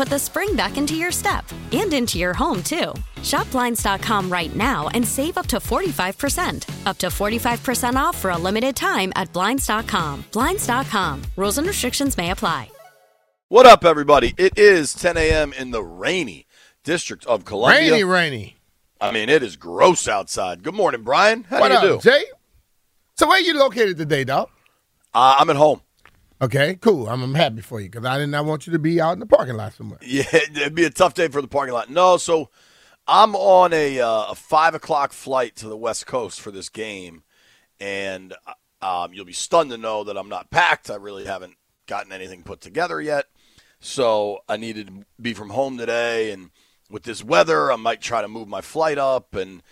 put the spring back into your step and into your home, too. Shop Blinds.com right now and save up to 45%. Up to 45% off for a limited time at Blinds.com. Blinds.com. Rules and restrictions may apply. What up, everybody? It is 10 a.m. in the rainy District of Columbia. Rainy, rainy. I mean, it is gross outside. Good morning, Brian. How what do you up, do? Jay? So where you located today, dog? Uh, I'm at home. Okay, cool. I'm, I'm happy for you because I did not want you to be out in the parking lot somewhere. Yeah, it'd be a tough day for the parking lot. No, so I'm on a, uh, a five o'clock flight to the West Coast for this game, and um, you'll be stunned to know that I'm not packed. I really haven't gotten anything put together yet, so I needed to be from home today. And with this weather, I might try to move my flight up and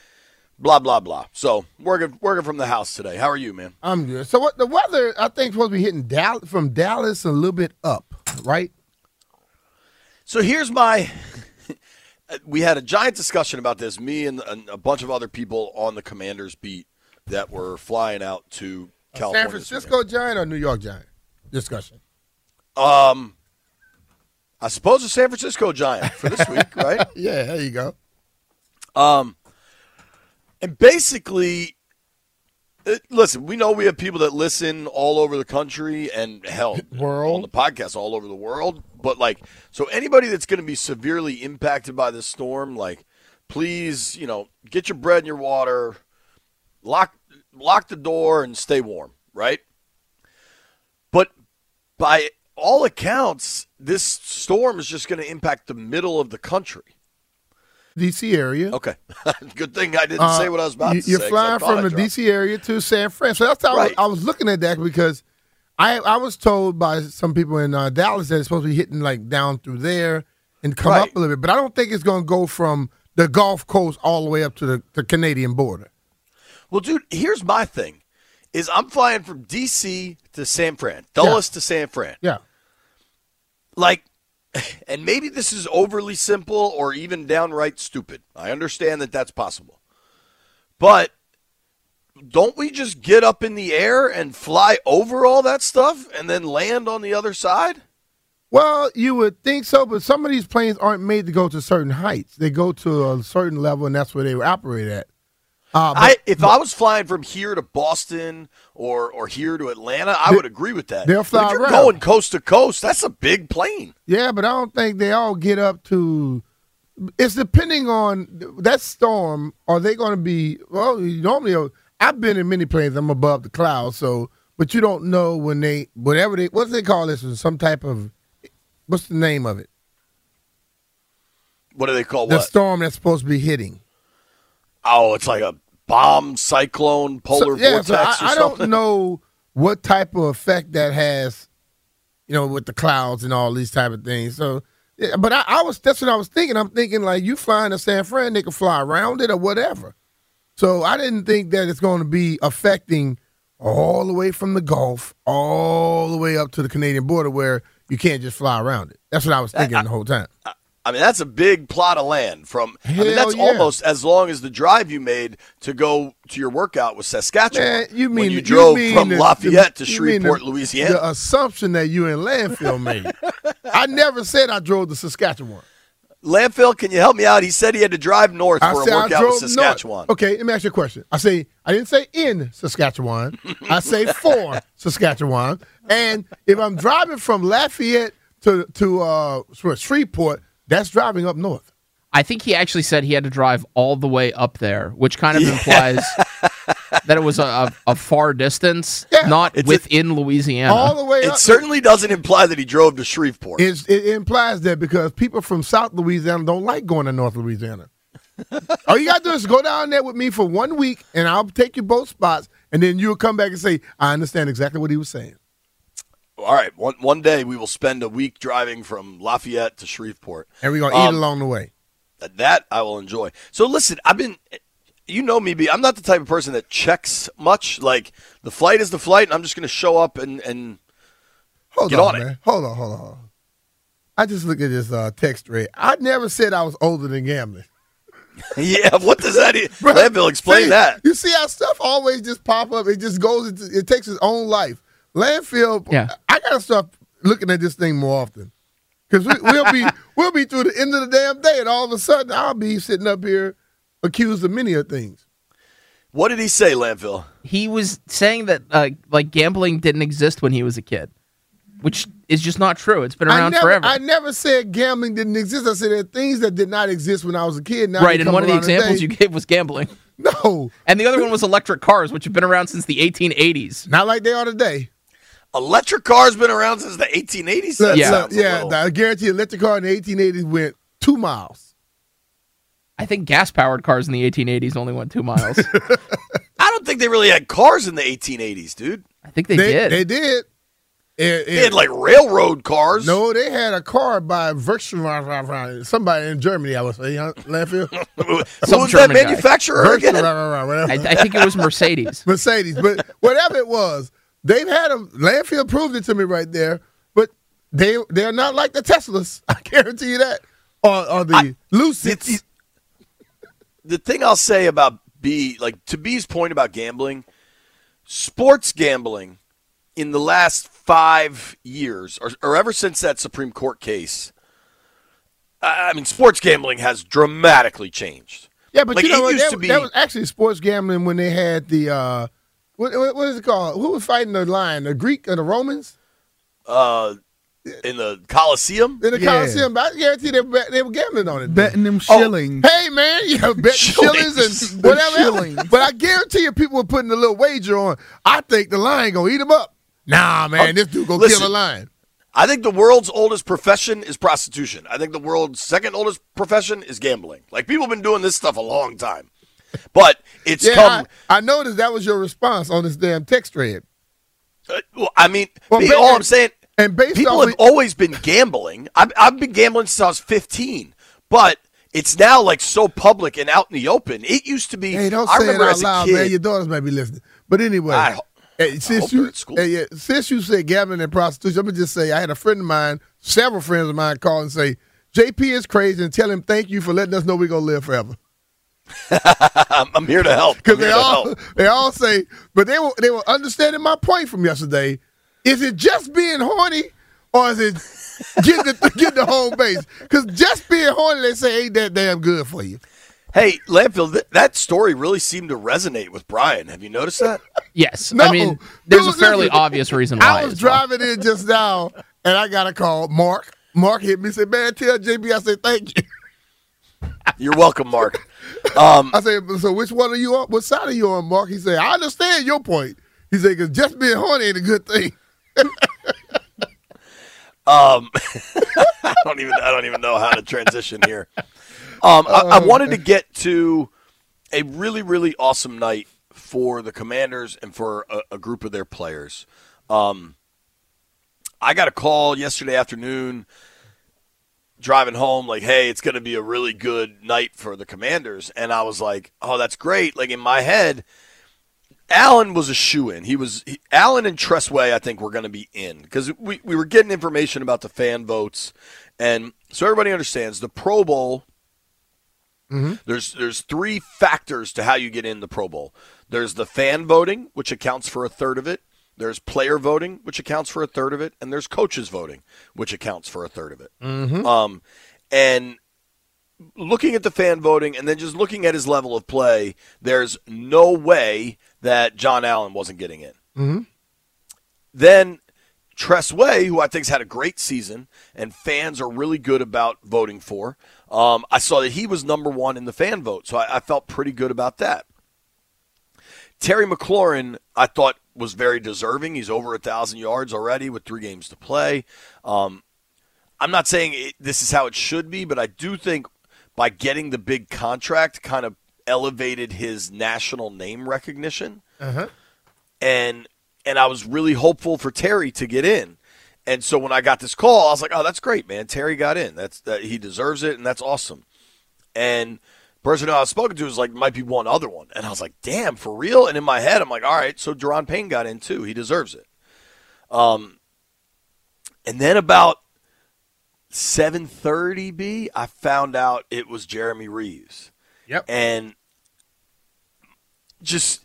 blah blah blah. So working working from the house today. How are you, man? I'm good. So what the weather? I think supposed to be hitting Dallas from Dallas a little bit up, right? So here's my. we had a giant discussion about this. Me and, and a bunch of other people on the Commanders beat that were flying out to California. San Francisco Giant or New York Giant? Discussion. Um, I suppose a San Francisco Giant for this week, right? yeah, there you go. Um, and basically, it, listen, we know we have people that listen all over the country and hell, world on the podcast all over the world. But like, so anybody that's going to be severely impacted by this storm, like, please, you know, get your bread and your water, lock lock the door, and stay warm, right? But by all accounts, this storm is just going to impact the middle of the country. D.C. area. Okay, good thing I didn't uh, say what I was about you, to you're say. You're flying from the D.C. area to San Fran, so that's how right. I, was, looking at that because I I was told by some people in uh, Dallas that it's supposed to be hitting like down through there and come right. up a little bit, but I don't think it's going to go from the Gulf Coast all the way up to the, the Canadian border. Well, dude, here's my thing: is I'm flying from D.C. to San Fran, Dulles yeah. to San Fran. Yeah, like and maybe this is overly simple or even downright stupid. I understand that that's possible. But don't we just get up in the air and fly over all that stuff and then land on the other side? Well, you would think so, but some of these planes aren't made to go to certain heights. They go to a certain level, and that's where they operate at. Uh, but, I, if but, I was flying from here to Boston or or here to Atlanta, I would agree with that. They'll fly if you're around. going coast to coast, that's a big plane. Yeah, but I don't think they all get up to. It's depending on that storm. Are they going to be? Well, normally I've been in many planes. I'm above the clouds, so but you don't know when they whatever they what do they call this? Some type of what's the name of it? What do they call the what? storm that's supposed to be hitting? Oh, it's like a bomb, cyclone, polar so, yeah, vortex. So I, I don't know what type of effect that has, you know, with the clouds and all these type of things. So, yeah, but I, I, was that's what I was thinking. I'm thinking like you flying to San Fran, they can fly around it or whatever. So I didn't think that it's going to be affecting all the way from the Gulf all the way up to the Canadian border where you can't just fly around it. That's what I was thinking I, the whole time. I, I mean, that's a big plot of land. From I mean, that's yeah. almost as long as the drive you made to go to your workout with Saskatchewan. Man, you mean when you you drove mean from the- Lafayette the- to you mean the- Shreveport, Louisiana? The assumption that you in landfill made. I never said I drove to Saskatchewan. Landfill, can you help me out? He said he had to drive north I for a workout Saskatchewan. north. Okay, let me ask you a question. I say I didn't say in Saskatchewan. I say for Saskatchewan. And if I'm driving from Lafayette to to uh Shreveport, that's driving up north. I think he actually said he had to drive all the way up there, which kind of implies that it was a, a, a far distance, Yeah. not It's a- within Louisiana. All the way It up. certainly doesn't imply that he drove to Shreveport. It's, it implies that because people from South Louisiana don't like going to North Louisiana. All you gotta do is go down there with me for one week, and I'll take you both spots, and then you'll come back and say, "I understand exactly what he was saying." All right, one one day we will spend a week driving from Lafayette to Shreveport. And we're gonna Um, eat along the way. That I will enjoy. So listen, I've been, you know me, B. I'm not the type of person that checks much. Like the flight is the flight, and I'm just going to show up and and Hold get on, on it. Hold on, hold on, hold on. I just look at this uh, text rate. I never said I was older than gambling. yeah. What does that? e- Bruh, Landville, explain see, that. You see how stuff always just pop up. It just goes. Into, it takes its own life. Landfill. Yeah. I gotta start looking at this thing more often because we, we'll be we'll be through the end of the damn day, and all of a sudden I'll be sitting up here accused of many of things. What did he say, Landville? he was saying that uh, like gambling didn't exist when he was a kid, which is just not true. It's been I around never, forever. I never said gambling didn't exist. I said there are things that did not exist when I was a kid. Now right, and one of the examples today. you gave was gambling, no, and the other one was electric cars, which have been around since the 1880s. not like they are today. Electric cars been around since the 1880s. That Look, Yeah. look, sounds a yeah. little- I guarantee you, electric car in the 1880s went two miles. I think gas-powered cars in the 1880s only went two miles. I don't think they really had cars in the 1880s, dude. I think they, they did. They did. It- They had like railroad cars. no, they had a car by Volkswagen. Somebody in Germany, I would say, huh, landfill. Who Some was that German guy. manufacturer again? I, I think it was Mercedes. Mercedes, but whatever it was, they've had them. Landfill proved it to me right there. But they they're not like the Teslas. I guarantee you that. Or, or the I- Lucids. It's- the thing I'll say about B, like to B's point about gambling, sports gambling in the last five years, or, or ever since that Supreme Court case, I I mean, sports gambling has dramatically changed. Yeah, but Like, you know it used That, to be- that was actually sports gambling when they had the uh, what, what, what is it called? Who was fighting the lion? The Greek or the Romans Uh, in the Coliseum, in the Yeah. Coliseum? But I guarantee they were, they were gambling on it. Betting them Oh, shillings. Hey man, yeah, bet Shillings. shillings and whatever. else. shillings. But I guarantee you, people were putting a little wager on. I think the lion gonna eat him up. Nah, man, Oh, this dude gonna listen. kill a lion. I think the world's oldest profession is prostitution. I think the world's second oldest profession is gambling. Like people have been doing this stuff a long time, but it's Yeah, come. I, I noticed that was your response on this damn text thread. uh, well, I mean, Well, all I'm saying, And based people have always been gambling. I've, I've been gambling since I was 15, but it's now like so public and out in the open. It used to be. hey, don't I say it remember out loud, kid, man. Your daughters might be listening. But anyway, I hey, since you hey, since you said gambling and prostitution, let me just say I had a friend of mine, several friends of mine, call and say JP is crazy, and tell him thank you for letting us know we're gonna live forever. I'm, I'm here to help. Because they all help. they all say, but they were they were understanding my point from yesterday. Is it just being horny, or is it getting the, getting the home base? Because just being horny, they say ain't that damn good for you. Hey, Landfill, th- that story really seemed to resonate with Brian. Have you noticed that? Yes, No, I mean there's dude, a fairly listen, obvious reason why. I was as well. driving in just now, and I got a call. Mark, Mark hit me. Said, "Man, tell JB." I said, "Thank you." You're welcome, Mark. Um, I said, "So which one are you on? What side are you on, Mark?" He said, "I understand your point." He said, "Because just being horny ain't a good thing." Um, I don't even I don't even know how to transition here. Um, I, I wanted to get to a really really awesome night for the Commanders and for a, a group of their players. Um, I got a call yesterday afternoon driving home like hey it's going to be a really good night for the commanders and i was like oh that's great like in my head Allen was a shoe in. He was he, Allen and Tress Way. I think were going to be in because we, we were getting information about the fan votes, And so everybody understands the Pro Bowl. Mm-hmm. There's there's three factors to how you get in the Pro Bowl. There's the fan voting, which accounts for a third of it. There's player voting, which accounts for a third of it, and there's coaches voting, which accounts for a third of it. Um, and looking at the fan voting and then just looking at his level of play, there's no way that John Allen wasn't getting in. Then Tress Way, who I think's had a great season and fans are really good about voting for, um, I saw that he was number one in the fan vote, so I, I felt pretty good about that. Terry McLaurin, I thought was very deserving. He's over a thousand yards already with three games to play. Um, I'm not saying it, this is how it should be, but I do think by getting the big contract, kind of elevated his national name recognition. And and I was really hopeful for Terry to get in. And so when I got this call, I was like, "Oh, that's great, man! Terry got in. That's that he deserves it, and that's awesome." And person I was spoken to was like, "Might be one other one," and I was like, "Damn, for real!" And in my head, I'm like, "All right, so Daron Payne got in too. He deserves it." Um, and then about 7:30 B, I found out it was Jeremy Reaves. Yep. And just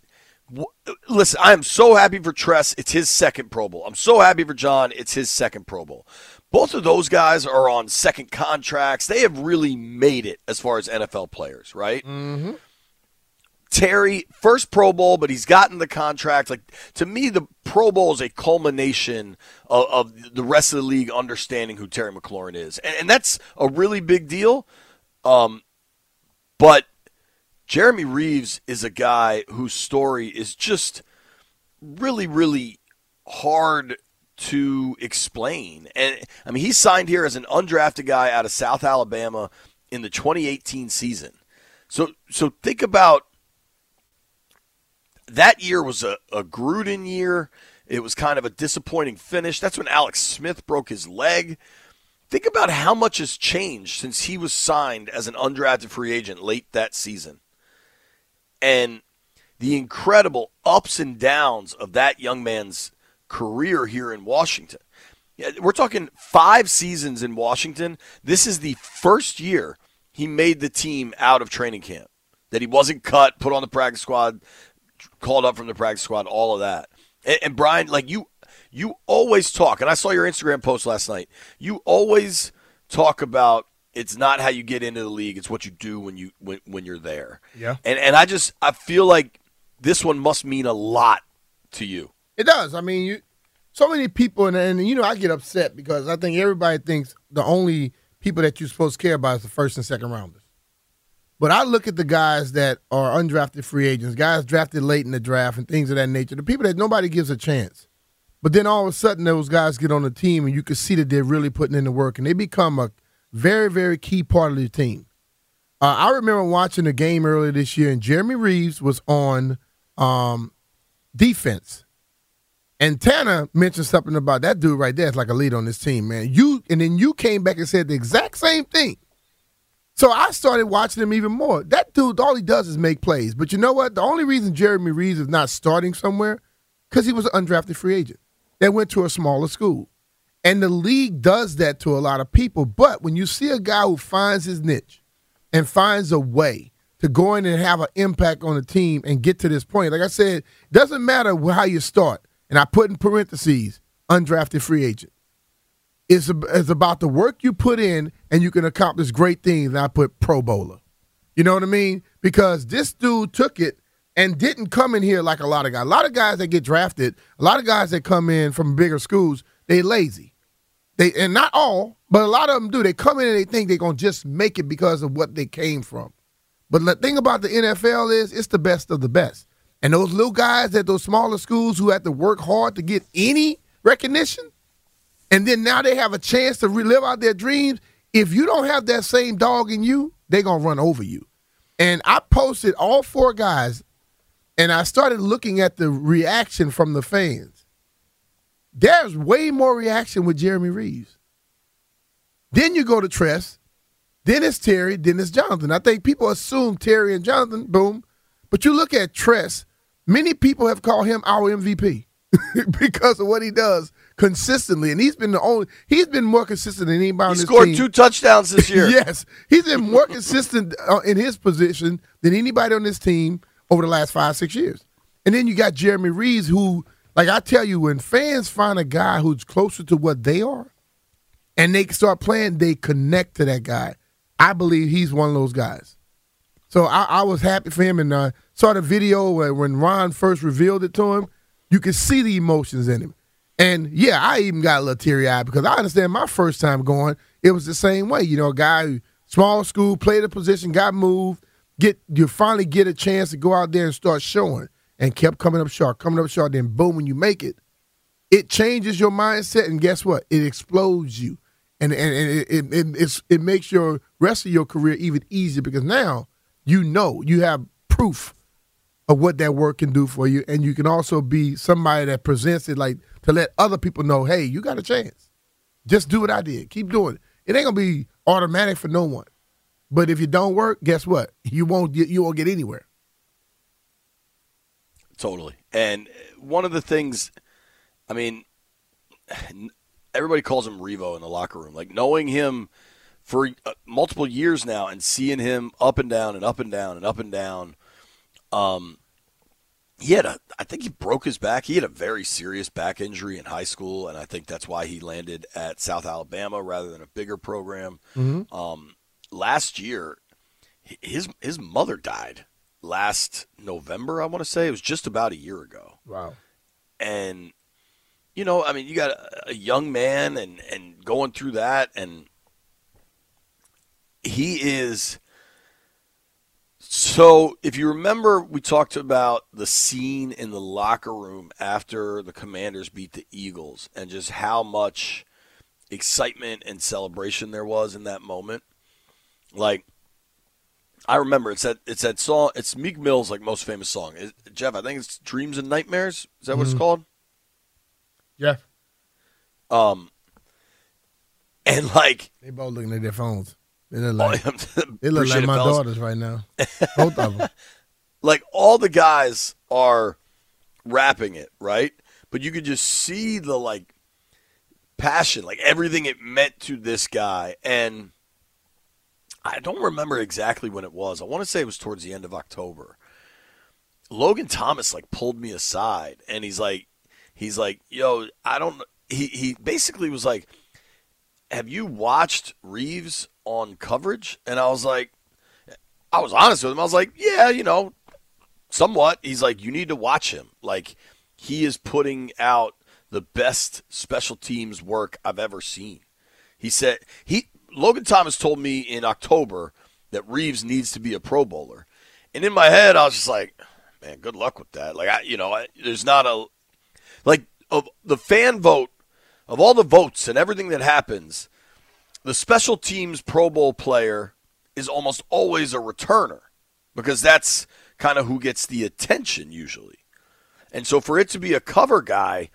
w- listen, I am so happy for Tress. It's his second Pro Bowl. I'm so happy for John. It's his second Pro Bowl. Both of those guys are on second contracts. They have really made it as far as NFL players, right? Mm-hmm. Terry, first Pro Bowl, but he's gotten the contract. Like to me, the Pro Bowl is a culmination of, of the rest of the league understanding who Terry McLaurin is, and, and that's a really big deal. Um, but Jeremy Reaves is a guy whose story is just really, really hard to explain. And I mean, he signed here as an undrafted guy out of South Alabama in the 2018 season. So, so think about that year was a, a Gruden year. It was kind of a disappointing finish. That's when Alex Smith broke his leg. Think about how much has changed since he was signed as an undrafted free agent late that season. And the incredible ups and downs of that young man's career here in Washington. We're talking five seasons in Washington. This is the first year he made the team out of training camp. That he wasn't cut, put on the practice squad, called up from the practice squad, all of that. And, and Brian, like you, you always talk, and I saw your Instagram post last night. You always talk about it's not how you get into the league; it's what you do when you when, when you're there. Yeah. And and I just I feel like this one must mean a lot to you. It does. I mean, you so many people, and, and you know, I get upset because I think everybody thinks the only people that you're supposed to care about is the first and second rounders. But I look at the guys that are undrafted free agents, guys drafted late in the draft, and things of that nature. The people that nobody gives a chance. But then all of a sudden, those guys get on the team, and you can see that they're really putting in the work, and they become a very, very key part of the team. Uh, I remember watching a game earlier this year, and Jeremy Reaves was on um, defense. And Tanner mentioned something about that dude right there. It's like a lead on this team, man. You and then you came back and said the exact same thing. So I started watching him even more. That dude, all he does is make plays. But you know what? The only reason Jeremy Reaves is not starting somewhere, because he was an undrafted free agent that went to a smaller school. And the league does that to a lot of people. But when you see a guy who finds his niche and finds a way to go in and have an impact on the team and get to this point, like I said, doesn't matter how you start. And I put in parentheses, undrafted free agent. It's, it's about the work you put in and you can accomplish great things. And I put Pro Bowler. You know what I mean? Because this dude took it and didn't come in here like a lot of guys. A lot of guys that get drafted, a lot of guys that come in from bigger schools, they lazy. They and not all, but a lot of them do. They come in and they think they're gonna just make it because of what they came from. But the thing about the NFL is it's the best of the best. And those little guys at those smaller schools who had to work hard to get any recognition, and then now they have a chance to relive out their dreams. If you don't have that same dog in you, they're gonna run over you. And I posted all four guys, and I started looking at the reaction from the fans. There's way more reaction with Jeremy Reaves. Then you go to Tress, then it's Terry, then it's Jonathan. I think people assume Terry and Jonathan, boom. But you look at Tress, many people have called him our MVP because of what he does consistently, and he's been the only. He's been more consistent than anybody. He on this scored team. two touchdowns this year. yes, he's been more consistent uh, in his position than anybody on this team over the last five six years. And then you got Jeremy Reaves, who, like I tell you, when fans find a guy who's closer to what they are, and they start playing, they connect to that guy. I believe he's one of those guys. So I, I was happy for him, and uh, saw the video when Ron first revealed it to him. You could see the emotions in him. And yeah, I even got a little teary eyed because I understand my first time going, it was the same way. You know, a guy small school, played a position, got moved, get you finally get a chance to go out there and start showing, and kept coming up short, coming up short. Then boom, when you make it, it changes your mindset, and guess what? It explodes you, and and, and it, it it makes your rest of your career even easier because now you know you have proof of what that work can do for you, and you can also be somebody that presents it like to let other people know, hey, you got a chance. Just do what I did. Keep doing it. It ain't gonna be automatic for no one, but if you don't work, guess what? You won't you won't get anywhere. Totally. And one of the things, I mean, everybody calls him Revo in the locker room. Like knowing him for uh, multiple years now and seeing him up and down and up and down and up and down. Um, he had a, I think he broke his back. He had a very serious back injury in high school, and I think that's why he landed at South Alabama rather than a bigger program. Mm-hmm. Um, last year, his his mother died last November. I want to say it was just about a year ago. Wow. And you know, I mean, you got a, a young man and and going through that, and he is. So, if you remember, we talked about the scene in the locker room after the Commanders beat the Eagles and just how much excitement and celebration there was in that moment. Like, I remember it's that it's that song. It's Meek Mill's like most famous song. It, Jeff, I think it's "Dreams and Nightmares." Is that what it's Mhm. called? Yeah. Um, and like They both looking at their phones. They look oh, like, Oh, they look like it, my fellas. daughters right now. Both of them. like all the guys are rapping it, right? But you could just see the like passion, like everything it meant to this guy. And I don't remember exactly when it was. I want to say it was towards the end of October. Logan Thomas like pulled me aside and he's like he's like, "Yo, I don't he he basically was like, "Have you watched Reaves on coverage?" And I was like I was honest with him. I was like, "Yeah, you know, somewhat." He's like, "You need to watch him. Like he is putting out the best special teams work I've ever seen." He said he Logan Thomas told me in October that Reaves needs to be a Pro Bowler, and in my head I was just like, "Man, good luck with that." Like I, you know, I, there's not a like of the fan vote of all the votes and everything that happens, the special teams Pro Bowl player is almost always a returner because that's kind of who gets the attention usually. And so for it to be a cover guy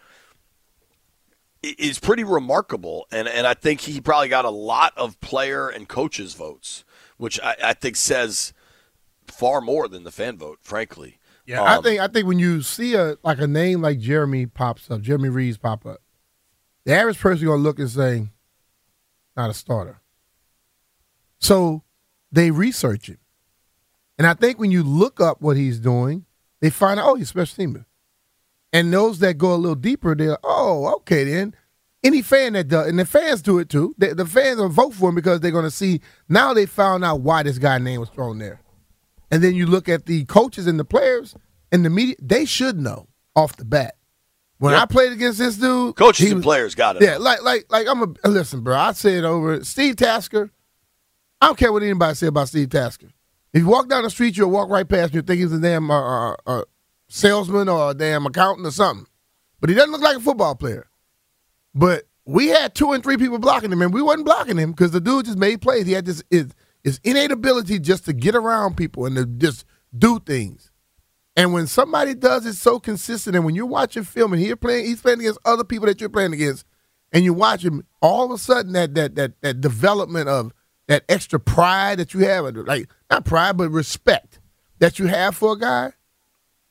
is pretty remarkable. And, and I think he probably got a lot of player and coaches votes, which I, I think says far more than the fan vote, frankly. Yeah, I Um, think I think when you see a like a name like Jeremy pops up, Jeremy Reaves pop up, the average person gonna look and say, not a starter. So they research him. And I think when you look up what he's doing, they find out, oh, he's a special teamer. And those that go a little deeper, they're, oh, okay, then. Any fan that does, and the fans do it too, the, the fans will vote for him because they're going to see, now they found out why this guy name was thrown there. And then you look at the coaches and the players and the media, they should know off the bat. When Yep. I played against this dude, Coaches he and players got it. Yeah, like like like I'm a listen, bro. I say it over. Steve Tasker. I don't care what anybody say about Steve Tasker. If you walk down the street, you'll walk right past me. You think he's a damn uh, uh, uh, salesman or a damn accountant or something. But he doesn't look like a football player. But we had two and three people blocking him, and we wasn't blocking him because the dude just made plays. He had this his, his innate ability just to get around people and to just do things. And when somebody does it so consistent, and when you're watching film and he's playing, he's playing against other people that you're playing against, and you watch him, all of a sudden that that that that development of that extra pride that you have, like not pride but respect that you have for a guy,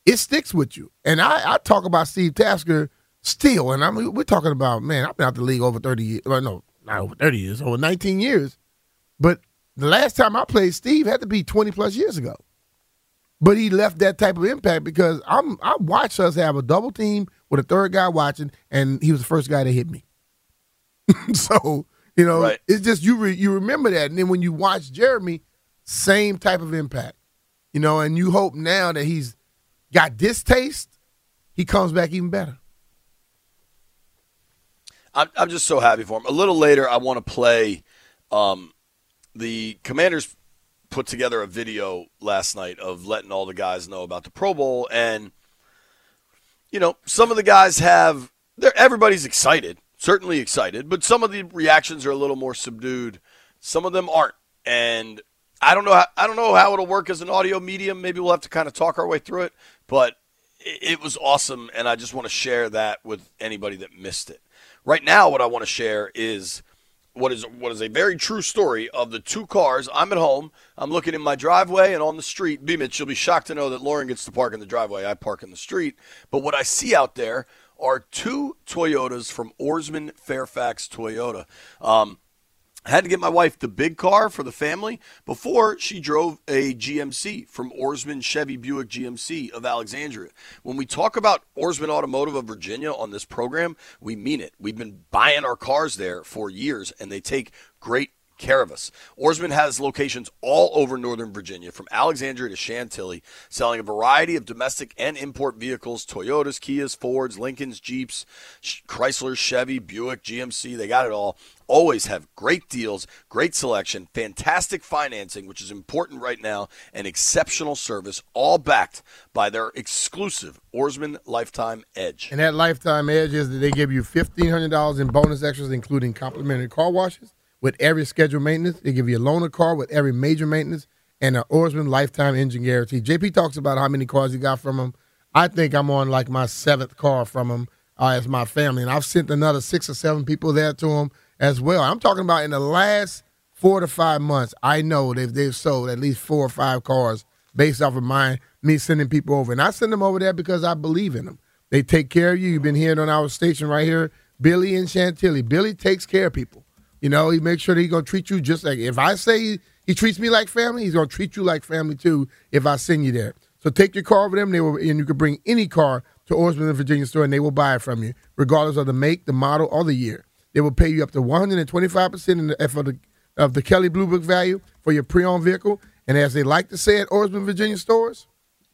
it sticks with you. And I, I talk about Steve Tasker still, and I'm we're talking about man, I've been out the league over thirty years. Well, no, not over thirty years, over nineteen years. But the last time I played Steve had to be twenty plus years ago. But he left that type of impact because I'm I watched us have a double team with a third guy watching, and he was the first guy to hit me. so you know, Right. it's just you re, you remember that, and then when you watch Jeremy, same type of impact. You know, and you hope now that he's got distaste, he comes back even better. I'm, I'm just so happy for him. A little later, I want to play. Um, the Commanders put together a video last night of letting all the guys know about the Pro Bowl, and you know, some of the guys have. Everybody's excited, certainly excited, but some of the reactions are a little more subdued. Some of them aren't, and I don't know. How, I don't know how it'll work as an audio medium. Maybe we'll have to kind of talk our way through it, but it was awesome, and I just want to share that with anybody that missed it. Right now, what I want to share is what is what is a very true story of the two cars. I'm at home. I'm looking in my driveway and on the street. B Mitch, you'll be shocked to know that Lauren gets to park in the driveway. I park in the street. But what I see out there are two Toyotas from Ourisman Fairfax Toyota. Um, I had to get my wife the big car for the family before she drove a GMC from Ourisman Chevy Buick GMC of Alexandria. When we talk about Ourisman Automotive of Virginia on this program, we mean it. We've been buying our cars there for years, and they take great care of us. Ourisman has locations all over Northern Virginia, from Alexandria to Chantilly, selling a variety of domestic and import vehicles Toyotas, Kias, Fords, Lincolns, Jeeps, Chrysler, Chevy, Buick, GMC. They got it all. Always have great deals, great selection, fantastic financing, which is important right now, and exceptional service, all backed by their exclusive Ourisman Lifetime Edge. And that lifetime edge is that they give you fifteen hundred dollars in bonus extras, including complimentary car washes with every scheduled maintenance. They give you a loaner car with every major maintenance and an Ourisman lifetime engine guarantee. JP talks about how many cars he got from them. I think I'm on like my seventh car from him uh, as my family, and I've sent another six or seven people there to him as well. I'm talking about in the last four to five months. I know they've they've sold at least four or five cars based off of my me sending people over, and I send them over there because I believe in them. They take care of you. You've been hearing on our station right here, Billy and Chantilly. Billy takes care of people. You know, he makes sure that he's gonna treat you just like if I say he, treats me like family, he's gonna treat you like family too if I send you there. So take your car over them, they will, and you can bring any car to Ourisman, Virginia store, and they will buy it from you, regardless of the make, the model, or the year. They will pay you up to 125 percent in the for the of the Kelley Blue Book value for your pre-owned vehicle. And as they like to say at Ourisman, Virginia stores,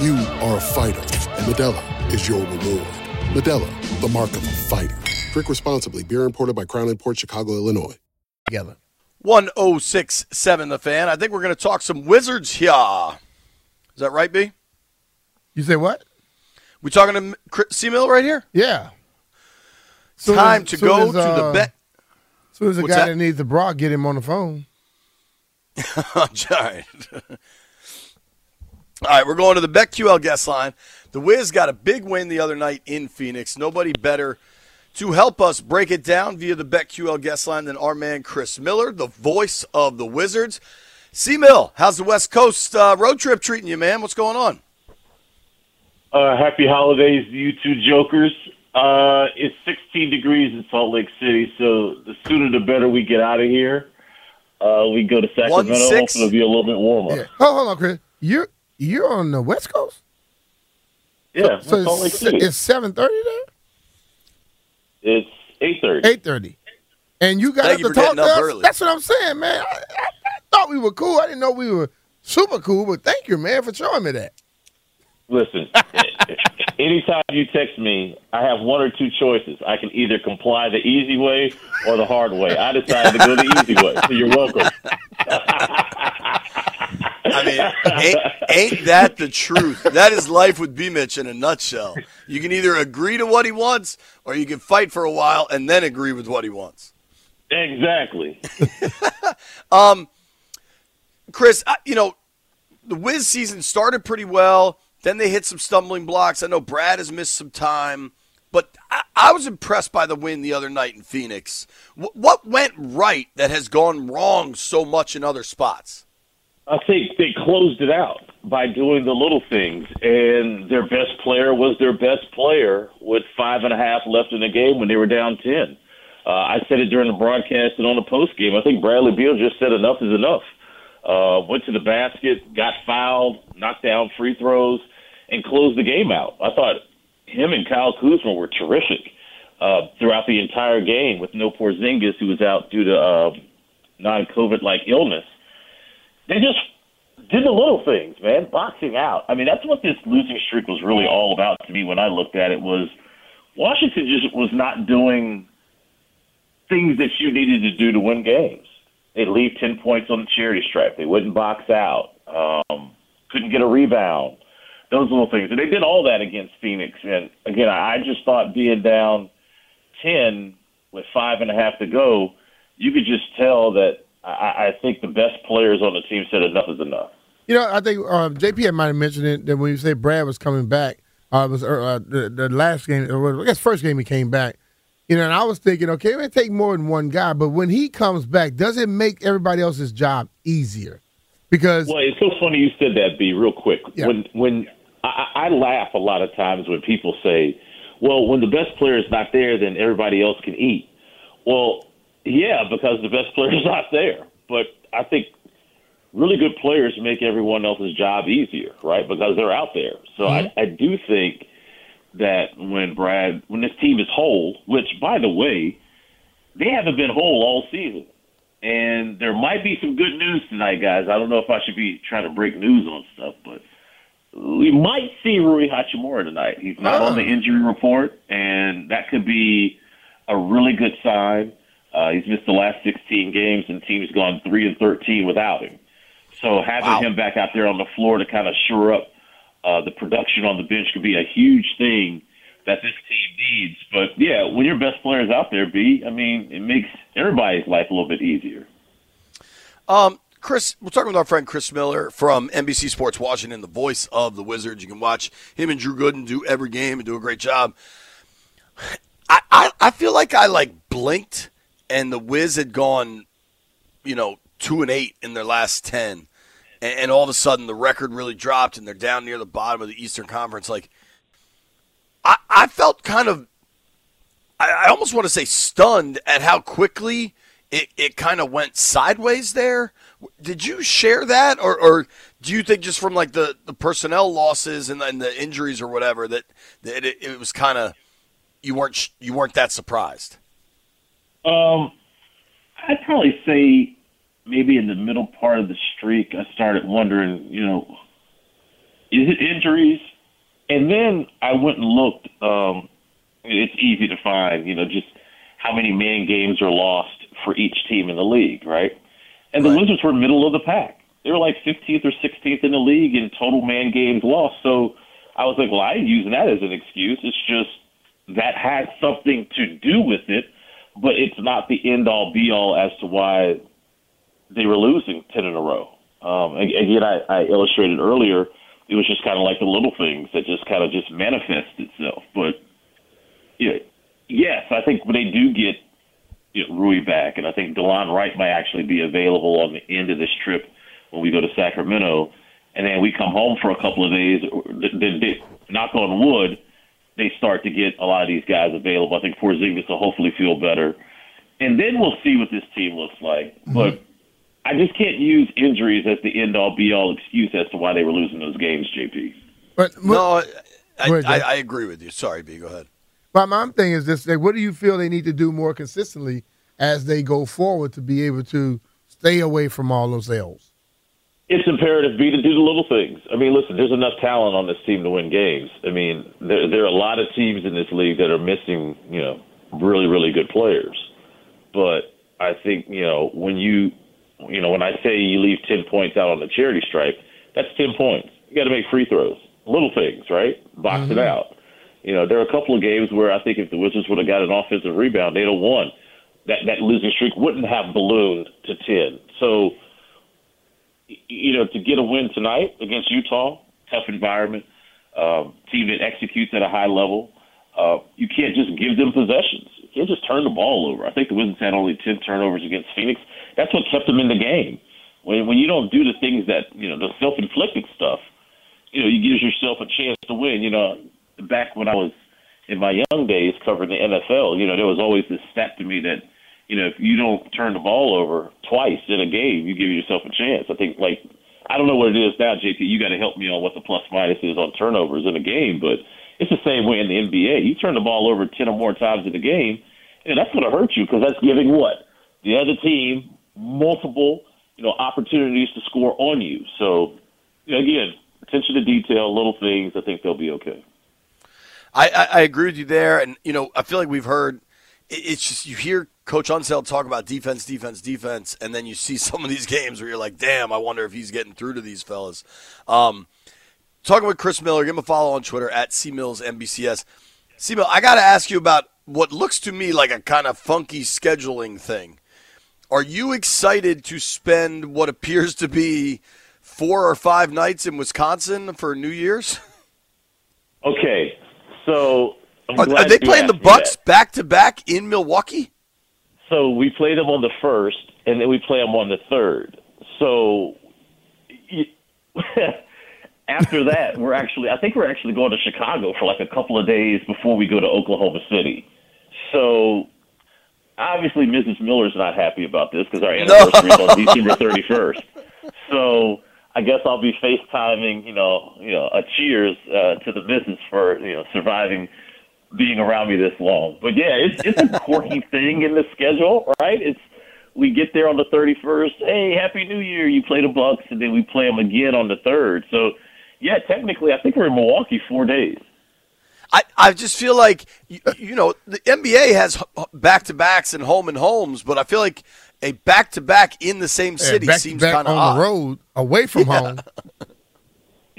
You are a fighter, and Modelo is your reward. Modelo, the mark of a fighter. Drink responsibly. Beer imported by Crown Port Chicago, Illinois. Together. 1067 The Fan. I think we're going to talk some Wizards here. Is that right, B? You say what? We talking to C Mill right here? Yeah. Soon Time as- to go as, to the uh, bet. As soon as the What's guy that? that? needs the bra, get him on the phone. All right. All right, we're going to the BetQL guest line. The Wiz got a big win the other night in Phoenix. Nobody better To help us break it down via the BetQL guest line, than our man Chris Miller, the voice of the Wizards. C Mill, how's the West Coast uh, road trip treating you, man? What's going on? Uh, happy holidays, you two jokers. Uh, it's 16 degrees in Salt Lake City, so the sooner the better we get out of here. Uh, we go to Sacramento. Hopefully, it'll be a little bit warmer. Yeah. Oh, hold on, Chris. You're you're on the West Coast. Yeah, So, so it's, it's seven thirty there. It's 8:30. Eight thirty. And you got Thank up you to talk to us. early. That's what I'm saying, man. I, I, I thought we were cool. I didn't know we were super cool, but thank you, man, for showing me that. Listen, anytime you text me, I have one or two choices. I can either comply the easy way or the hard way. I decided to go the easy way, so you're welcome. I mean, ain't, ain't that the truth? That is life with B Mitch in a nutshell. You can either agree to what he wants or you can fight for a while and then agree with what he wants. Exactly. Um, Chris, I- you know, the Wiz season started pretty well. Then they hit some stumbling blocks. I know Brad has missed some time, but I, I was impressed by the win the other night in Phoenix. Wh- what went right that has gone wrong so much in other spots? I think they closed it out by doing the little things, and their best player was their best player with five and a half left in the game when they were down ten. Uh, I said it during the broadcast and on the post game. I think Bradley Beal just said enough is enough. Uh, went to the basket, got fouled, knocked down free throws, and closed the game out. I thought him and Kyle Kuzma were terrific uh, throughout the entire game with no Porzingis, who was out due to uh, non-COVID like illness they just did the little things, man. Boxing out. I mean, that's what this losing streak was really all about to me when I looked at it. Was Washington just was not doing things that you needed to do to win games. They'd leave ten points on the charity stripe. They wouldn't box out. Um, couldn't get a rebound. Those little things, and they did all that against Phoenix. And again, I just thought being down ten with five and a half to go, you could just tell that I, I think the best players on the team said enough is enough. You know, I think uh, JP might have mentioned it that when you say Brad was coming back, uh, was uh, the, the last game, or I guess first game he came back. You know, and I was thinking, okay, it may take more than one guy, but when he comes back, does it make everybody else's job easier? Because Well, it's so funny you said that, B. Real quick, Yeah. when when I, I laugh a lot of times when people say, "Well, when the best player is not there, then everybody else can eat." Well, yeah, because the best player is not there. But I think really good players make everyone else's job easier, right? Because they're out there. So I, mm-hmm. I do think that when Brad, when this team is whole, which by the way, they haven't been whole all season. And there might be some good news tonight, guys. I don't know if I should be trying to break news on stuff, but we might see Rui Hachimura tonight. He's not on the ah. injury report, and that could be a really good sign. Uh, he's missed the last 16 games, and the team's gone three and 13 without him. So having him back out there on the floor to kind of shore up uh, the production on the bench could be a huge thing that this team needs. But yeah, when your best player's out there, B, I mean, it makes everybody's life a little bit easier. Um, Chris, we're talking with our friend Chris Miller from NBC Sports Washington, the voice of the Wizards. You can watch him and Drew Gooden do every game and do a great job. I, I, I feel like I like blinked and the Wiz had gone, you know, two and eight in their last ten, and, and all of a sudden the record really dropped and they're down near the bottom of the Eastern Conference. Like, I, I felt kind of, I, I almost want to say stunned at how quickly it, it kind of went sideways there. Did you share that, or, or do you think just from like the, the personnel losses and, and the injuries or whatever that, that it, it was kind of you weren't you weren't that surprised? Um, I'd probably say maybe in the middle part of the streak, I started wondering, you know, is it injuries? And then I went and looked. Um, it's easy to find, you know, just how many man games are lost for each team in the league, right? And the Wizards were middle of the pack. They were like 15th or 16th in the league in total man games lost. So I was like, well, I ain't using that as an excuse. It's just that has something to do with it, but it's not the end all be all as to why they were losing 10 in a row. Um, again, I, I illustrated earlier, it was just kind of like the little things that just kind of just manifest itself. But yeah, yes, I think when they do get you know, Rui back, and I think Delon Wright might actually be available on the end of this trip when we go to Sacramento, and then we come home for a couple of days. Knock on wood, they start to get a lot of these guys available. I think Porzingis will hopefully feel better, and then we'll see what this team looks like. Mm-hmm. But I just can't use injuries as the end all be all excuse as to why they were losing those games, JP. But, but no, I, ahead, I, I, agree with you. Sorry, B. Go ahead. But my thing is this: like, what do you feel they need to do more consistently as they go forward to be able to stay away from all those L's? It's imperative, B, to do the little things. I mean, listen, there's enough talent on this team to win games. I mean, there, there are a lot of teams in this league that are missing, you know, really, really good players. But I think, you know, when you, you know, when I say you leave 10 points out on the charity stripe, that's 10 points. You got to make free throws. Little things, right? Box mm-hmm. it out. You know, there are a couple of games where I think if the Wizards would have got an offensive rebound, they'd have won. That that losing streak wouldn't have ballooned to ten. So, you know, to get a win tonight against Utah, tough environment, um, team that executes at a high level, uh, you can't just give them possessions. You can't just turn the ball over. I think the Wizards had only ten turnovers against Phoenix. That's what kept them in the game. When when you don't do the things that you know the self-inflicted stuff, you know, you give yourself a chance to win. You know, back when I was in my young days covering the NFL, you know, there was always this stat to me that, you know, if you don't turn the ball over twice in a game, you give yourself a chance. I think, like, I don't know what it is now, JP. You got to help me on what the plus minus is on turnovers in a game, but it's the same way in the NBA. You turn the ball over 10 or more times in a game, and that's going to hurt you because that's giving what? The other team multiple, you know, opportunities to score on you. So, you know, again, attention to detail, little things, I think they'll be okay. I, I, I agree with you there, and you know I feel like we've heard. It's just you hear Coach Unseld talk about defense, defense, defense, and then you see some of these games where you're like, "Damn, I wonder if he's getting through to these fellas." Um, talking with Chris Miller, give him a follow on Twitter at CMillsNBCS. C Mill, I got to ask you about what looks to me like a kind of funky scheduling thing. Are you excited to spend what appears to be four or five nights in Wisconsin for New Year's? Okay, so are, are, they playing the Bucks back to back in Milwaukee? So we play them on the first, and then we play them on the third. So after that, we're actually I think we're actually going to Chicago for like a couple of days before we go to Oklahoma City. So obviously, Mrs. Miller's not happy about this because our anniversary no. is on December thirty first. So I guess I'll be FaceTiming, you know, you know, a cheers uh, to the missus for you know surviving being around me this long. But yeah, it's it's a quirky thing in the schedule, right? It's we get there on the 31st. Hey, Happy New Year! You play the Bucks, and then we play them again on the third. So yeah, technically, I think we're in Milwaukee four days. I, I just feel like you, you know the NBA has back to backs and home and homes, but I feel like a back to back in the same city yeah, seems kind of on the road away from yeah. home.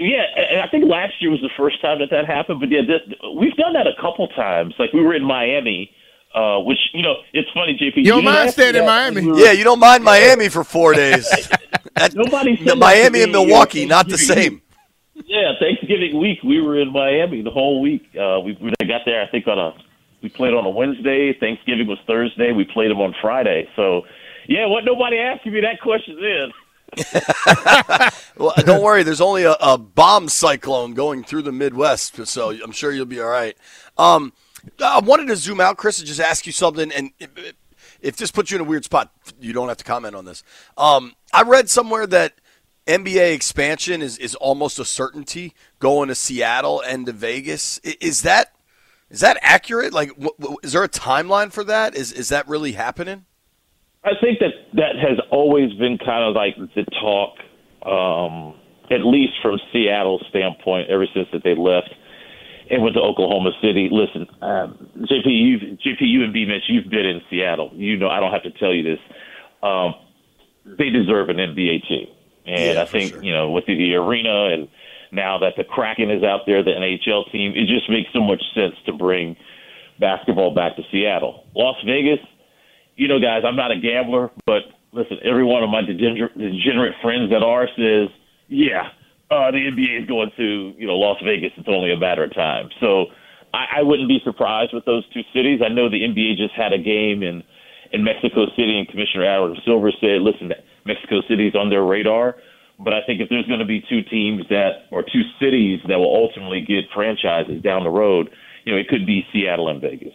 Yeah, and I think last year was the first time that that happened. But yeah, this, we've done that a couple times. Like we were in Miami, uh, which you know, it's funny, JP. You don't mind staying in Miami? We were, yeah, you don't mind Miami for four days. Nobody said Miami and Milwaukee, not the same. Yeah, Thanksgiving week we were in Miami the whole week. Uh, we, we got there, I think, on a we played on a Wednesday. Thanksgiving was Thursday. We played them on Friday. So yeah, what nobody asking me that question then. Well, don't worry. There's only a, a, bomb cyclone going through the Midwest, so I'm sure you'll be all right. Um, I wanted to zoom out, Chris, and just ask you something. And if this puts you in a weird spot, you don't have to comment on this. Um, I read somewhere that NBA expansion is, is almost a certainty going to Seattle and to Vegas. Is that is that accurate? Like, is there a timeline for that? Is is that really happening? I think that that has always been kind of like the talk, um, at least from Seattle's standpoint, ever since that they left and went to Oklahoma City. Listen, um, JP, you JP, you and B Mitch, you've been in Seattle. You know, I don't have to tell you this. Um, they deserve an NBA team, and yeah, I think sure. you know with the, the arena and now that the Kraken is out there, the NHL team, it just makes so much sense to bring basketball back to Seattle. Las Vegas you know, guys, I'm not a gambler, but listen, every one of my degenerate, friends that are says, yeah, uh, the NBA is going to, you know, Las Vegas. It's only a matter of time. So I, I wouldn't be surprised with those two cities. I know the NBA just had a game in in Mexico City, and Commissioner Adam Silver said, "Listen, Mexico City's on their radar." But I think if there's going to be two teams that, or two cities that will ultimately get franchises down the road, you know, it could be Seattle and Vegas.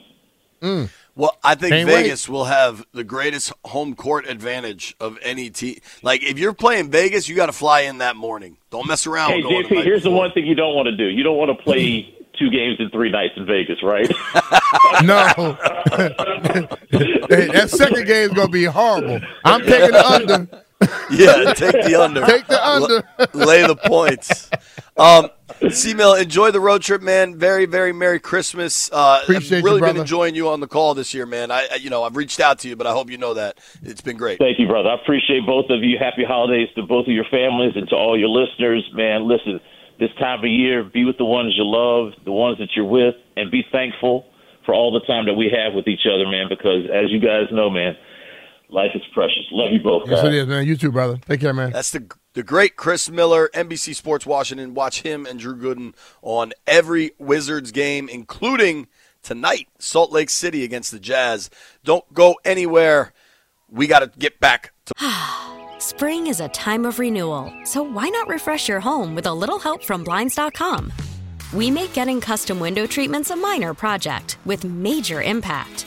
Mm. Well, I think Can't Vegas will have the greatest home court advantage of any team. Like if you're playing Vegas, you got to fly in that morning. Don't mess around. Hey, going JP, night here's the one thing you don't want to do. You don't want to play two games in three nights in Vegas, right? No. hey, that second game is gonna be horrible. I'm taking the under. Yeah, take the under. Take the under. L- lay the points. Um, C-Mill, enjoy the road trip, man. Very, very Merry Christmas. Uh, Appreciate I've you, really been enjoying you on the call this year, man. I, I- you know, I've reached out to you, but I hope you know that it's been great. Thank you, brother. I appreciate both of you. Happy holidays to both of your families and to all your listeners. Man, listen, this time of year, be with the ones you love, the ones that you're with, and be thankful for all the time that we have with each other, man, because as you guys know, man, life is precious. Love you both, Yes, guys. it is, man. You too, brother. Take care, man. That's the the great Chris Miller, NBC Sports Washington. Watch him and Drew Gooden on every Wizards game, including tonight, Salt Lake City against the Jazz. Don't go anywhere. We got to get back to. Spring is a time of renewal, so why not refresh your home with a little help from Blinds.com? We make getting custom window treatments a minor project with major impact.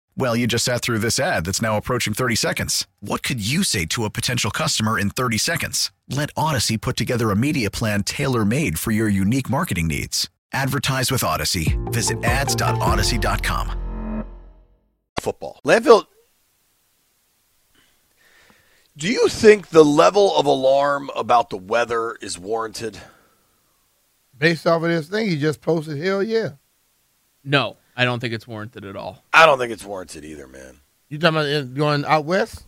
Well, you just sat through this ad that's now approaching 30 seconds. What could you say to a potential customer in 30 seconds? Let Audacy put together a media plan tailor made for your unique marketing needs. Advertise with Audacy. Visit ads.audacy.com. football. Landfill, do you think the level of alarm about the weather is warranted? Based off of this thing he just posted, hell yeah. No, I don't think it's warranted at all. I don't think it's warranted either, man. You talking about going out west?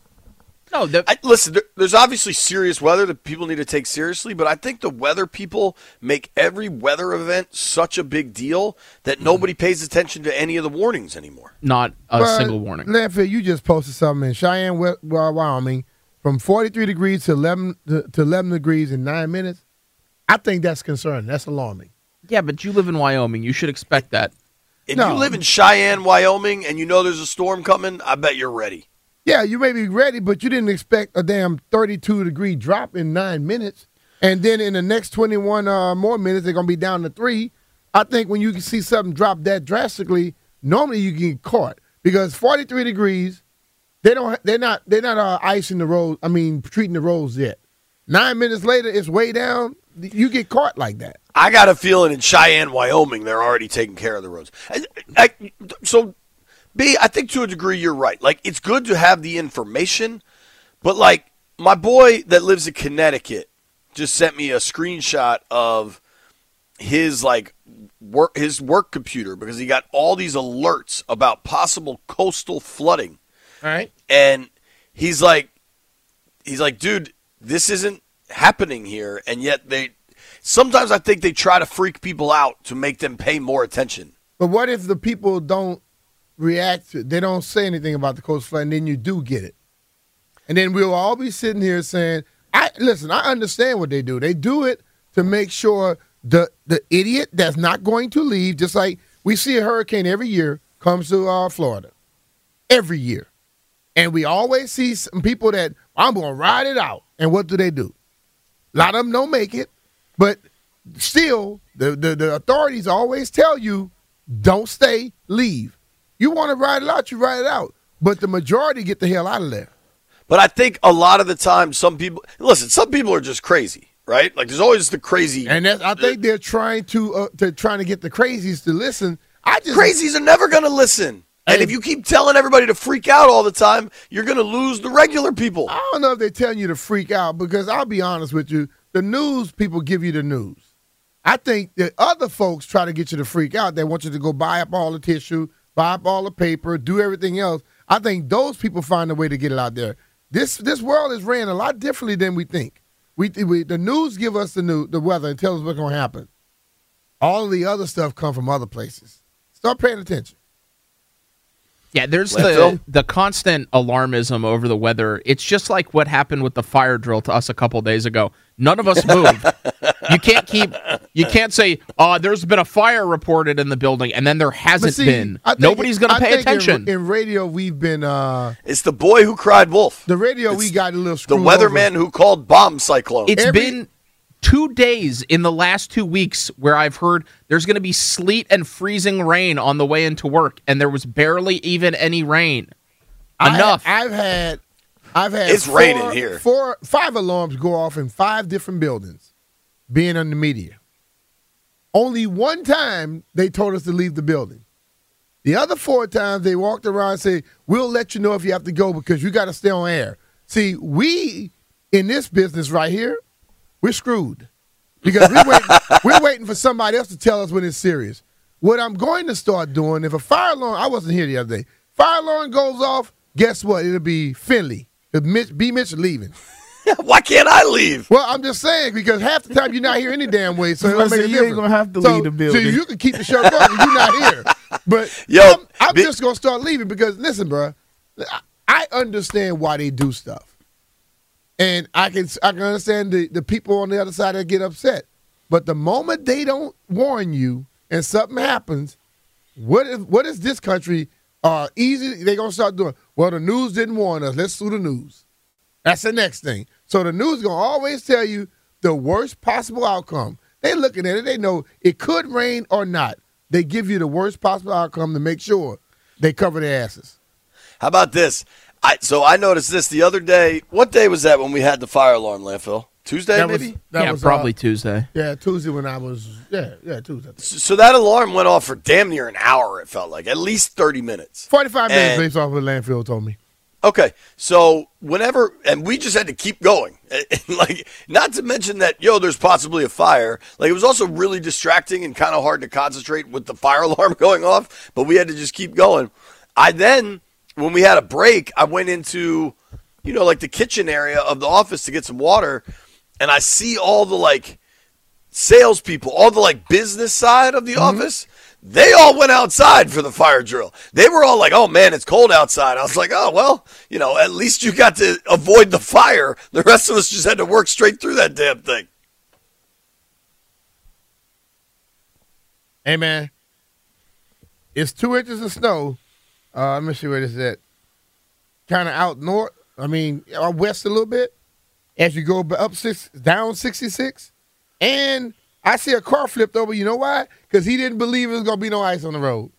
No, the, I, listen, there, there's obviously serious weather that people need to take seriously, but I think the weather people make every weather event such a big deal that mm-hmm. nobody pays attention to any of the warnings anymore. not a But, single warning. Landfill, you just posted something in Cheyenne, Wy- Wy- Wyoming, from 43 degrees to 11 to, to 11 degrees in nine minutes. I think that's concerning. That's alarming. Yeah, but you live in Wyoming. You should expect that. If No. you live in Cheyenne, Wyoming, and you know there's a storm coming, I bet you're ready. Yeah, you may be ready, but you didn't expect a damn 32 degree drop in nine minutes. And then in the next 21 uh, more minutes, they're going to be down to three. I think when you can see something drop that drastically, normally you get caught because 43 degrees, they don't, they're not, they're not uh, icing the roads. I mean, treating the roads yet. Nine minutes later, it's way down. You get caught like that. I got a feeling in Cheyenne, Wyoming, they're already taking care of the roads. I, I, so, B, I think to a degree you're right. Like, it's good to have the information, but like my boy that lives in Connecticut just sent me a screenshot of his like work his work computer because he got all these alerts about possible coastal flooding. All right. And he's like he's like, dude, this isn't happening here and yet they sometimes I think they try to freak people out to make them pay more attention. But what if the people don't react to they don't say anything about the coast flood and then you do get it? And then we'll all be sitting here saying, I listen, I understand what they do. They do it to make sure the the idiot that's not going to leave, just like we see a hurricane every year comes to uh, Florida. Every year. And we always see some people that I'm gonna ride it out. And what do they do? A lot of them don't make it, but still, the, the the authorities always tell you, don't stay, leave. You want to ride it out, you ride it out. But the majority get the hell out of there. But I think a lot of the time, some people listen. Some people are just crazy, right? Like there's always the crazy. And I think they're trying to uh, to trying to get the crazies to listen. I just crazies are never going to listen. And if you keep telling everybody to freak out all the time, you're going to lose the regular people. I don't know if they're telling you to freak out because I'll be honest with you, the news people give you the news. I think that other folks try to get you to freak out. They want you to go buy up all the tissue, buy up all the paper, do everything else. I think those people find a way to get it out there. This this world is ran a lot differently than we think. We, we the news give us the new the weather and tell us what's going to happen. All of the other stuff come from other places. Start paying attention. Yeah, there's the the constant alarmism over the weather. It's just like what happened with the fire drill to us a couple days ago. None of us moved. you can't keep you can't say, "Oh, there's been a fire reported in the building," and then there hasn't see, been. Think- Nobody's going to pay think in- attention. In, radio, we've been uh It's the boy who cried wolf. the radio. we got a little The weatherman over. who called bomb cyclone. It's Every- been two days in the last two weeks where I've heard there's going to be sleet and freezing rain on the way into work, and there was barely even any rain. I- Enough. I've had, I've had. It's four- raining here. Four, five alarms go off in five different buildings. Being on the media, only one time they told us to leave the building. The other four times they walked around and say, "We'll let you know if you have to go because you got to stay on air." See, we in this business right here, we're screwed because we wait, we're waiting for somebody else to tell us when it's serious. What I'm going to start doing, if a fire alarm, I wasn't here the other day, fire alarm goes off, guess what? It'll be Finlay. It'll Mitch, be Mitch leaving. Why can't I leave? Well, I'm just saying because half the time you're not here any damn way, so it I don't was make a gonna say, you ain't gonna have to So- leave the building. So you can keep the show going, and you're not here. But Yo, I'm, I'm bi- just gonna start leaving because listen, bro, I, I understand why they do stuff, and I can I can understand the the people on the other side that get upset. But the moment they don't warn you and something happens, what is what is this country? Uh, easy they gonna start doing. Well, the news didn't warn us. Let's sue the news. That's the next thing. So the news gonna always tell you the worst possible outcome. They looking at it. They know it could rain or not. They give you the worst possible outcome to make sure they cover their asses. How about this? I so I noticed this the other day. What day was that when we had the fire alarm, landfill? Tuesday, That was- maybe. that yeah, was, probably uh, Tuesday. Yeah, Tuesday when I was yeah yeah Tuesday. So that alarm went off for damn near an hour. It felt like at least thirty minutes. Forty five minutes based off what landfill told me. Okay, so whenever, and we just had to keep going. like, not to mention that, yo, there's possibly a fire. Like, it was also really distracting and kind of hard to concentrate with the fire alarm going off, but we had to just keep going. I then, when we had a break, I went into, you know, like the kitchen area of the office to get some water, and I see all the, like, salespeople, all the, like, business side of the mm-hmm. office. They all went outside for the fire drill. They were all like, "Oh man, it's cold outside." I was like, "Oh well, you know, at least you got to avoid the fire. The rest of us just had to work straight through that damn thing." Hey man, it's two inches of snow. Uh, let me see where this is at. Kind of out north. I mean, west a little bit. As you go up six, down sixty six, and I see a car flipped over. You know why? Because he didn't believe there was gonna be no ice on the road.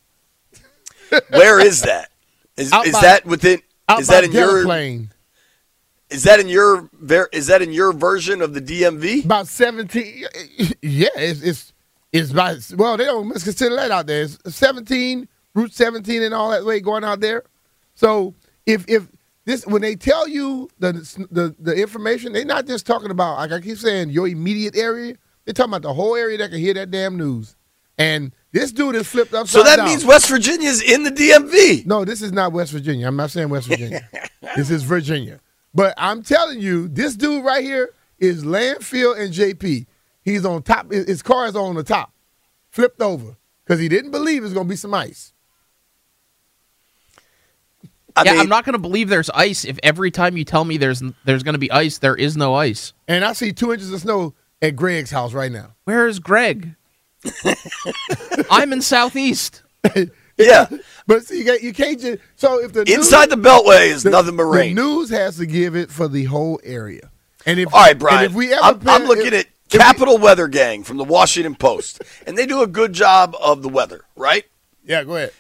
Where is that? Is, is by- that within? Is by that in your? Delaplane. Is that in your? ver- Is that in your version of the DMV? About seventeen. Yeah, it's it's it's about well they don't consider that out there. It's seventeen, Route seventeen, and all that way going out there. So if if this when they tell you the the the information, they're not just talking about like I keep saying your immediate area. They're talking about the whole area that can hear that damn news. And this dude is flipped upside So that down. means West Virginia is in the DMV. No, this is not West Virginia. I'm not saying West Virginia. this is Virginia. But I'm telling you, this dude right here is landfill and JP. He's on top. His his car is on the top, flipped over because he didn't believe it's gonna be some ice. I yeah, mean, I'm not going to believe there's ice if every time you tell me there's there's going to be ice, there is no ice. And I see two inches of snow at Greg's house right now. Where is Greg? I'm in Southeast. yeah. But see, you, got, you can't just so if the Inside the Beltway is nothing but The rain. news has to give it for the whole area. And if All right, Brian. and if we ever I'm, I'm looking if- at Capital Weather Gang from the Washington Post, and they do a good job of the weather, right? Yeah, go ahead.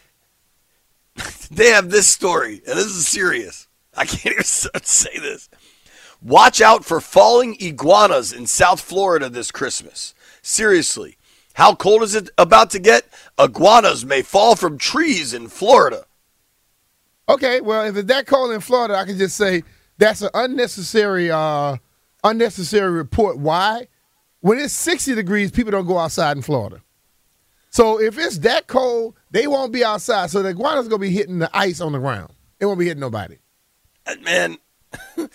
They have this story, and this is serious. I can't even say this. Watch out for falling iguanas in South Florida this Christmas. Seriously, how cold is it about to get? Iguanas may fall from trees in Florida. Okay, well, if it's that cold in Florida, I can just say that's an unnecessary, uh, unnecessary report. Why? When it's 60 degrees, people don't go outside in Florida. So if it's that cold, they won't be outside. So the iguana's gonna be hitting the ice on the ground. It won't be hitting nobody. Uh, Man,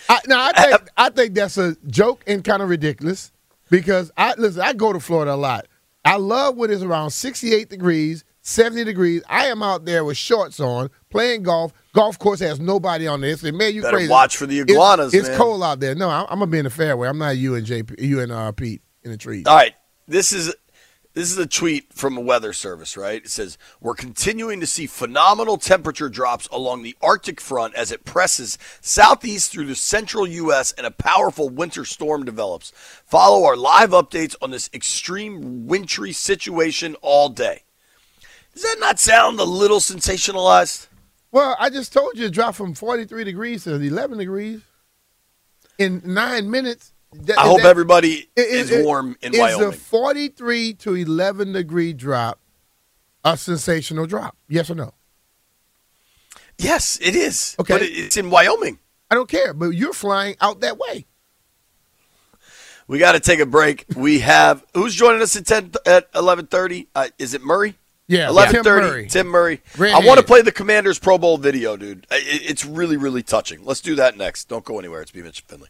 I, no, I think I think that's a joke and kind of ridiculous because I listen. I go to Florida a lot. I love when it's around 68 degrees, 70 degrees. I am out there with shorts on playing golf. Golf course has nobody on there. Say, man, you Better crazy. watch for the It's- iguanas, It's, man. cold out there. No, I'm, I'm gonna be in the fairway. I'm not you and JP, you and uh, Pete in the trees. All right, this is this is a tweet from a weather service, right? It says we're continuing to see phenomenal temperature drops along the Arctic front as it presses southeast through the central U.S. and a powerful winter storm develops. Follow our live updates on this extreme wintry situation all day. Does that not sound a little sensationalized? Well, I just told you it dropped from 43 degrees to 11 degrees in nine minutes. That- I hope that- everybody it- is it- warm in is Wyoming. Is a 43 to 11 degree drop a sensational drop? Yes or no? yes, it is. Okay. But it's in Wyoming. I don't care, but you're flying out that way. We got to take a break. We have who's joining us at ten at eleven thirty. Uh, is it Murray? Yeah, 11:30. Tim. Murray. Tim Murray. I want to play the Commanders Pro Bowl video, dude. It, it's really really touching. Let's do that next. Don't go anywhere. It's B. Mitch Finlay.